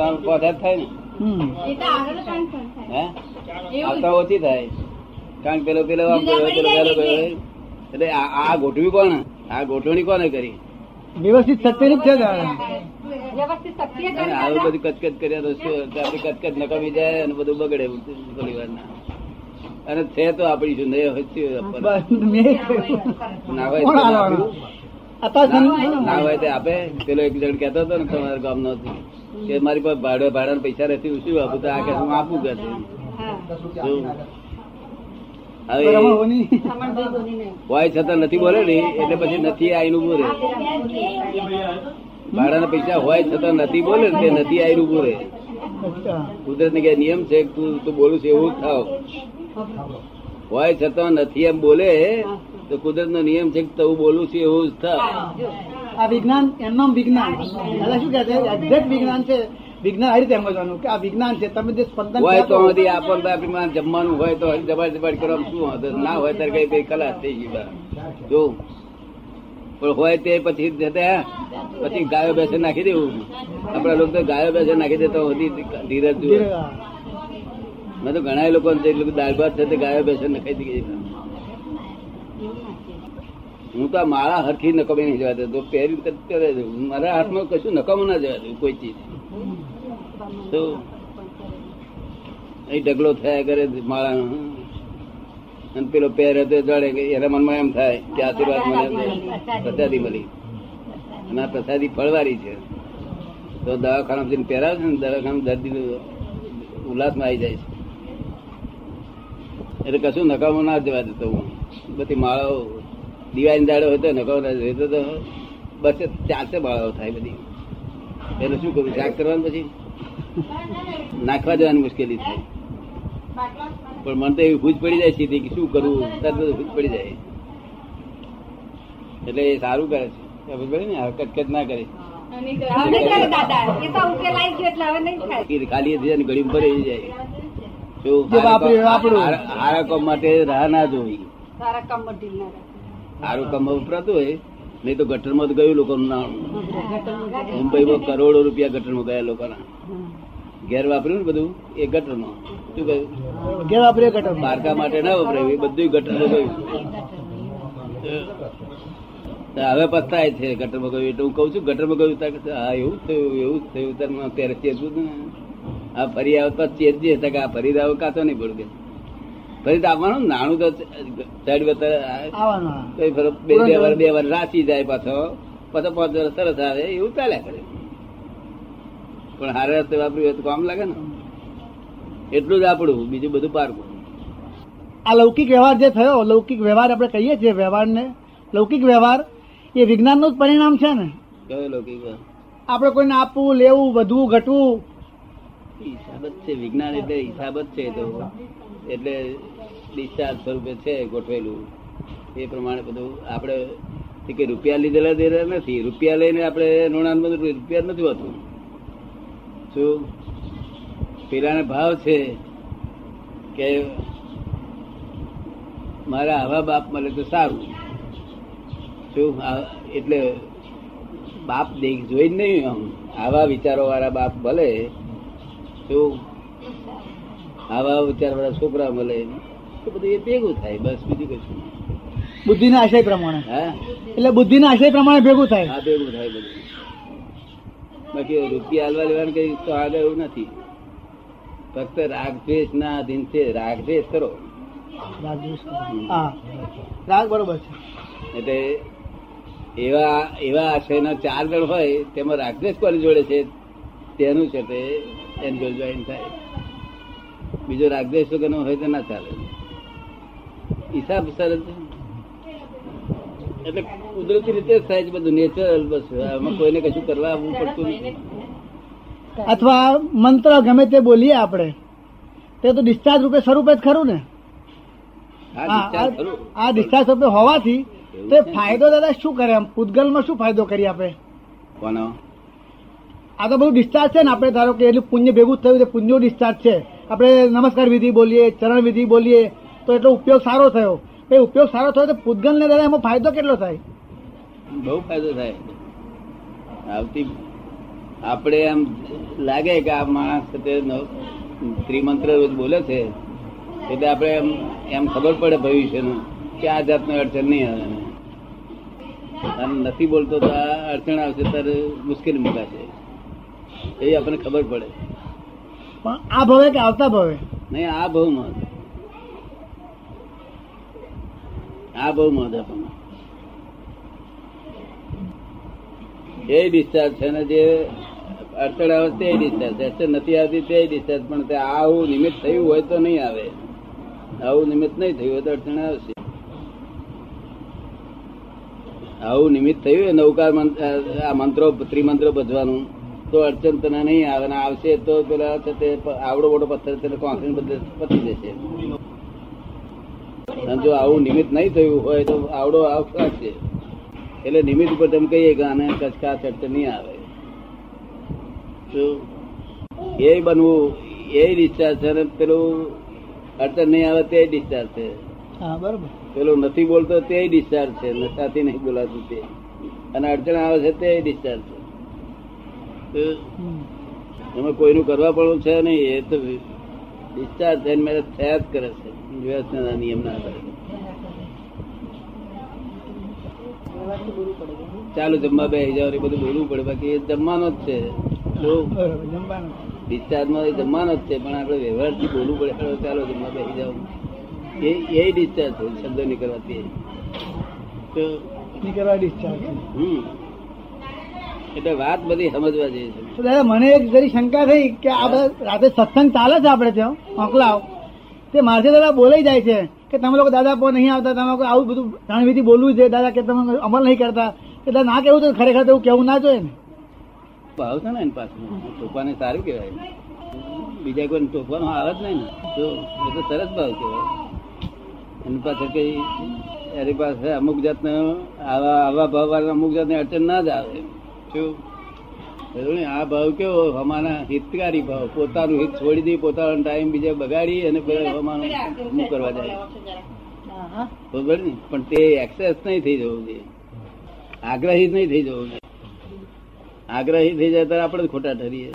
આવતા થાય ને. આગળ કન્ફર્મ થાય. હે? આવતા ઓછી થાય. કારણ કે પેલો પેલો આમ પેલો પેલો પેલો પેલો એટલે આ ગોઠવી કોણ? આ ગોઠવણી કોને કરી? વ્યવસ્થિત સત્યની જ છે સત્ય આવું બધું કચકચ કર્યા તો શું? આપણી કચકચ નકામી જાય અને બધું બગડે પરિવાર વાર અને છે તો આપણી શું નહીં હોય ના હોય. ના ના હોય તે આપે. પેલો એક જણ કેતો હતો ને તમારા ગામનો કે મારી પાસે ભાડે ભાડાના પૈસા રહેતી હું શું આપું? તો આ કે હું આપું કે હવે. હોય છતાં નથી બોલે ને એટલે પછી નથી આઈનું બોલે ભાડાના પૈસા હોય છતાં નથી બોલે ને તે નથી આઈનું બોલે. કુદરત ને નિયમ છે તું તું બોલું છે એવું જ થાવ. હોય છતાં નથી એમ બોલે તો કુદરત નો નિયમ છે કે તું બોલું છે એવું જ થાય. આ વિજ્ઞાન એમનું વિજ્ઞાન. એટલે શું કે છે? એક્ઝેક્ટ વિજ્ઞાન છે. વિજ્ઞાન આ રીતે સમજવાનું કે આ વિજ્ઞાન છે તમે જે સ્પંદન હોય તો હજી આપણને આપણી જમવાનું હોય તો હજી દબાડ દબાડ કરવામાં શું હતો ના હોય ત્યારે કઈ કઈ કલા થઈ ગઈ. જો. પણ હોય તે પછી પછી ગાયો બેસે નાખી દેવું. આપડા લોકો ગાયો બેસે નાખી દેતા હજી ધીરજ ધીરે- મેં તો ઘણા લોકો દાળ ભાત છે તે ગાયો બેસે નખાઈ દીધી હું તો મારા માળા હરખી નકમી નહીં જવા દેતો. પહેરી કરે મારા હાથમાં કશું નકામું ના જવા દઉં કોઈ ચીજ. તો અહીં ઢગલો થયા કરે માળા અને પેલો પહેરે તો જડે એના મનમાં એમ થાય કે આશીર્વાદ મને પ્રસાદી મળી. અને આ પ્રસાદી ફળવારી છે. તો દવાખાના પહેરાવે છે ને દવાખાના દર્દી ઉલ્લાસમાં આવી જાય છે. એટલે કશું નકામું ના જવા દેતો હું બધી માળાઓ દિવાળી દાડો હોય તો નકામો ના જતો તો બસ ચારસે માળાઓ થાય બધી. એટલે શું કરું? શાક કરવાનું પછી? નાખવા જવાની મુશ્કેલી થાય. પણ મને તો એવી ભૂજ પડી જાય સીધી કે શું કરવું તરત ભૂજ પડી જાય. એટલે એ સારું કરે છે. ખબર પડે ને? હરકત કટકટ ના કરે. ખાલી ઘડી ભરી જાય. હારા- હારા માટે રાહ ના જોવી. રાખે. સારું કામ વપરાતું હોય નહીં તો ગટરમાં તો ગયું લોકોનું નામ. મુંબઈમાં કરોડો રૂપિયા ગટરમાં ગયા લોકોના. ઘેર વાપર્યું ને બધું? એ ગટરમાં. શું કહ્યું? ઘેર વાપર્યું ગટર બારકા માટે ના વપરાયું. એ બધું ગટરમાં ગયું. હવે પસ્તાય છે ગટરમાં ગયું એટલે હું કઉ છું ગટરમાં ગયું હા એવું જ થયું એવું જ થયું. ત્યારે મને ત્યારે ચેતવું ને. આ ફરી આવતા ચેતજે છે કે આ ફરી આવો કાતો નહીં પડે ફરી તો આવવાનું નાણું તો સાઈડ વતર આવવાનું ફરક બે બે વાર બે વાર રાચી જાય પાછો. પાછો પાંચ વર્ષ સરસ આવે એવું ચાલ્યા કરે. પણ હારે રસ્તે વાપર્યું હોય તો કામ લાગે ને. એટલું જ આપણું બીજું બધું પારકું આ લૌકિક વ્યવહાર જે થયો લૌકિક વ્યવહાર આપણે કહીએ છીએ વ્યવહારને. લૌકિક વ્યવહાર એ વિજ્ઞાનનું જ પરિણામ છે ને. કયો લૌકિક? આપણે કોઈને આપવું લેવું વધવું ઘટવું હિસાબ જ છે, વિજ્ઞાન એટલે હિસાબ જ છે તો. એટલે ડિસ્ચાર્જ સ્વરૂપે છે ગોઠવેલું. એ પ્રમાણે બધું આપણે કે રૂપિયા લીધેલા દેલા નથી. રૂપિયા લઈને આપણે ઋણાન બધું રૂપિયા નથી હોતું. શું? પેલાને ભાવ છે કે મારે આવા બાપ મળે તો સારું. શું? એટલે બાપ દેખ જોઈ જ નહીં આમ. આવા વિચારો વાળા બાપ ભલે શું આવા વિચાર વાળા છોકરા મળે તો બધું એ ભેગું થાય બસ બીજું કશું. બુદ્ધિના આશય પ્રમાણે. હા. એટલે બુદ્ધિના આશય પ્રમાણે ભેગું થાય. હા ભેગું થાય બધું. બાકી રૂપિયા હાલવા લેવાનું કઈ તો આગળ એવું નથી. ફક્ત રાગદ્વેષ ના અધીન છે. કરો. રાગ દ્વેષ. હા. રાગ બરોબર છે. એટલે એવા એવા આશયના ચાર ગણ હોય તેમાં રાગદેશ કોની જોડે છે? તેનું છે તે એની જોડે જોઈન થાય. બીજો રાગદ્વેષ વગરનો હોય તો ના ચાલે. હિસાબ સરસ એટલે કુદરતી રીતે જ થાય છે બધું. નેચરલ બસ. આમાં કોઈને કશું કરવા આવવું પડતું નથી. અથવા મંત્ર ગમે તે બોલીએ આપણે. તે તો ડિસ્ચાર્જ રૂપે સ્વરૂપે જ ખરું ને? આ- ડિસ્ચાર્જ રૂપે હોવાથી તે ફાયદો દાદા શું કરે? પૂતગલમાં શું ફાયદો કરી આપે કોનો? આ તો બધું ડિસ્ચાર્જ છે ને આપણે ધારો કે એટલું પુણ્ય ભેગું થયું છે, પુણ્ય ડિસ્ચાર્જ છે. આપણે નમસ્કાર વિધિ બોલીએ, ચરણ વિધિ બોલીએ, તો એટલો ઉપયોગ સારો થયો. એ ઉપયોગ સારો થયો તો પૂતગલને દાદા, એમાં ફાયદો કેટલો થાય? બહુ ફાયદો થાય. આવતી આપણે એમ લાગે કે આ માણસ ત્રિમંત્ર રોજ બોલે છે, એટલે આપણે એમ એમ ખબર પડે ભવિષ્યનું કે આ જાતનો અડચણ નહીં આવે. અને નથી બોલતો તો આ અડચણ આવશે, ત્યારે મુશ્કેલી મુકાશે. એ આપણને ખબર પડે. પણ આ ભવે કે આવતા ભવે? નહીં આ બહુ મહત્વ. આ બહુ મહત્વ આપણને. એ ડિસ્ચાર્જ છે ને જે અડચણ આવે તે ડિસ્ચાર્જ અડચણ નથી આવતી તે ડિસ્ચાર્જ પણ તે આવું નિમિત્ત થયું હોય તો નહીં આવે. આવું નિમિત્ત નહીં થયું હોય તો અડચણ આવશે આવું નિમિત્ત થયું હોય નવકાર આ મંત્રો ત્રિમંત્રો ભજવાનું તો અડચણ તને નહીં આવે ને આવશે તો પેલા છે તે આવડો મોટો પથ્થર તેને કોંકરી બદલે પતી જશે જો આવું નિમિત્ત નહીં થયું હોય તો આવડો આવશે. એટલે નિમિત્ત ઉપર તમે કહીએ કે આને કચકા અડચણ નહીં આવે. એ બનવું એ ડિસ્ચાર્જ છે અને પેલું અડચણ નહીં આવે તે ડિસ્ચાર્જ છે. બરોબર. પેલો નથી બોલતો તે ડિસ્ચાર્જ છે. નશાથી નહીં બોલાતું તે. અને અડચણ આવે છે તે ડિસ્ચાર્જ છે. એમાં કોઈનું કરવા પણ છે નહીં એ તો ડિસ્ચાર્જ થઈને મેરેજ થયા જ કરે છે. વ્યવસ્થાના નિયમના આધારે. ચાલુ જમવા બે જાવ એ બધું બોલવું પડે બાકી એ જમવાનો જ છે. ડિસ્ચાર્જમાં એ જમવાનો જ છે પણ આપણે વ્યવહારથી બોલવું પડે ચાલો જમવા બે જાવ એ એ ડિસ્ચાર્જ થયું શબ્દ નીકળવાથી. તો નીકળવા ડિસ્ચાર્જ હમ. એટલે વાત બધી સમજવા જેવી છે. તો દાદા મને એક જરી શંકા થઈ કે આ બધા રાતે સત્સંગ ચાલે છે આપણે ત્યાં? મોકલાવ. તે મારથી દાદા બોલાઈ જાય છે કે તમે લોકો દાદા પણ નહીં આવતા તમે લોકો આવું બધું જાણવીથી બોલવું છે દાદા કે તમે અમલ નહીં કરતા. કે દાદા ના કેવું તો ખરેખર તો એવું કેવું ના જોઈએ ને. ભાવ છે ને એની પાસે ટોપાને સારું કહેવાય. બીજા કોઈ ટોકવાનો આવે જ નહીં ને. તો એ તો સરસ ભાવ કહેવાય. એની પાસે કઈ એની પાસે અમુક જાતનો આવા આવા ભાવ વાળા અમુક જાતની અડચણ ના જ આવે. શું આ ભાવ કેવો? અમારા હિતકારી ભાવ. પોતાનું હિત છોડી દઈ પોતાનો ટાઈમ બીજે બગાડી અને હમાનું કરવા જાય? બરોબર ને? પણ તે એક્સેસ નહીં થઈ જવું જોઈએ. આગ્રહી નહીં થઈ જવું જોઈએ. આગ્રહી થઈ જાય ત્યારે આપણે જ ખોટા ઠરીએ.